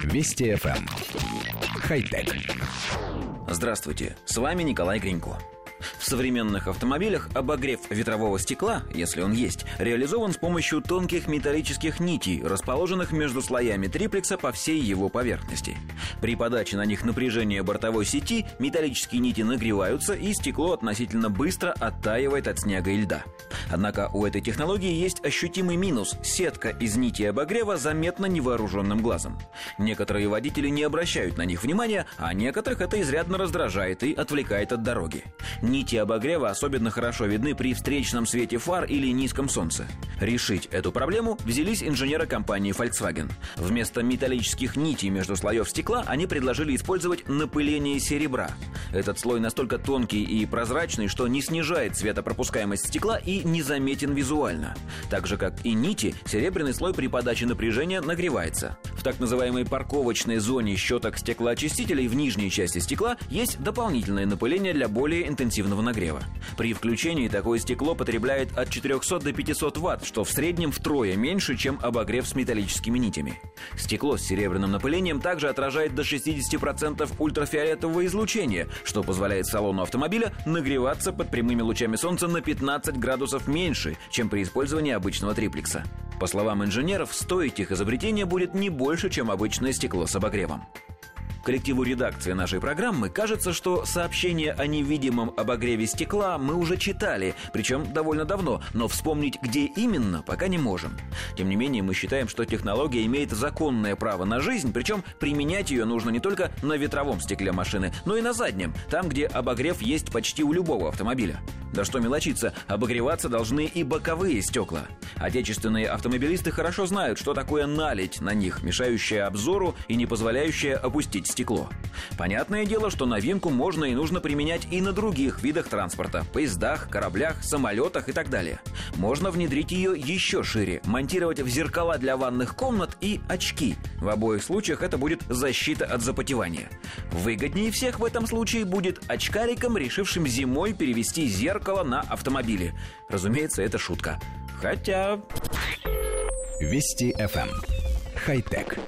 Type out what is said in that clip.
Вести FM. Эм. Хай-тек. Здравствуйте, с вами Николай Гринько. В современных автомобилях обогрев ветрового стекла, если он есть, реализован с помощью тонких металлических нитей, расположенных между слоями триплекса по всей его поверхности. При подаче на них напряжения бортовой сети металлические нити нагреваются и стекло относительно быстро оттаивает от снега и льда. Однако у этой технологии есть ощутимый минус – сетка из нити обогрева заметна невооруженным глазом. Некоторые водители не обращают на них внимания, а некоторых это изрядно раздражает и отвлекает от дороги. Нити обогрева особенно хорошо видны при встречном свете фар или низком солнце. Решить эту проблему взялись инженеры компании Volkswagen. Вместо металлических нитей между слоев стекла они предложили использовать напыление серебра. Этот слой настолько тонкий и прозрачный, что не снижает светопропускаемость стекла и незаметен визуально. Так же, как и нити, серебряный слой при подаче напряжения нагревается. В так называемой парковочной зоне щеток стеклоочистителей в нижней части стекла есть дополнительное напыление для более интенсивного нагрева. При включении такое стекло потребляет от 400 до 500 ватт, что в среднем втрое меньше, чем обогрев с металлическими нитями. Стекло с серебряным напылением также отражает до 60% ультрафиолетового излучения, что позволяет салону автомобиля нагреваться под прямыми лучами солнца на 15 градусов меньше, чем при использовании обычного триплекса. По словам инженеров, стоить их изобретение будет не больше, чем обычное стекло с обогревом. Коллективу редакции нашей программы кажется, что сообщение о невидимом обогреве стекла мы уже читали, причем довольно давно, но вспомнить, где именно, пока не можем. Тем не менее, мы считаем, что технология имеет законное право на жизнь, причем применять ее нужно не только на ветровом стекле машины, но и на заднем, там, где обогрев есть почти у любого автомобиля. Да что мелочиться, обогреваться должны и боковые стекла. Отечественные автомобилисты хорошо знают, что такое налить на них, мешающая обзору и не позволяющая опустить стекло. Понятное дело, что новинку можно и нужно применять и на других видах транспорта – поездах, кораблях, самолетах и так далее. Можно внедрить ее еще шире, монтировать в зеркала для ванных комнат и очки. В обоих случаях это будет защита от запотевания. Выгоднее всех в этом случае будет очкарикам, решившим зимой перевести зеркало на автомобиле. Разумеется, это шутка. Хотя... Вести FM. Эм. Хай-тек.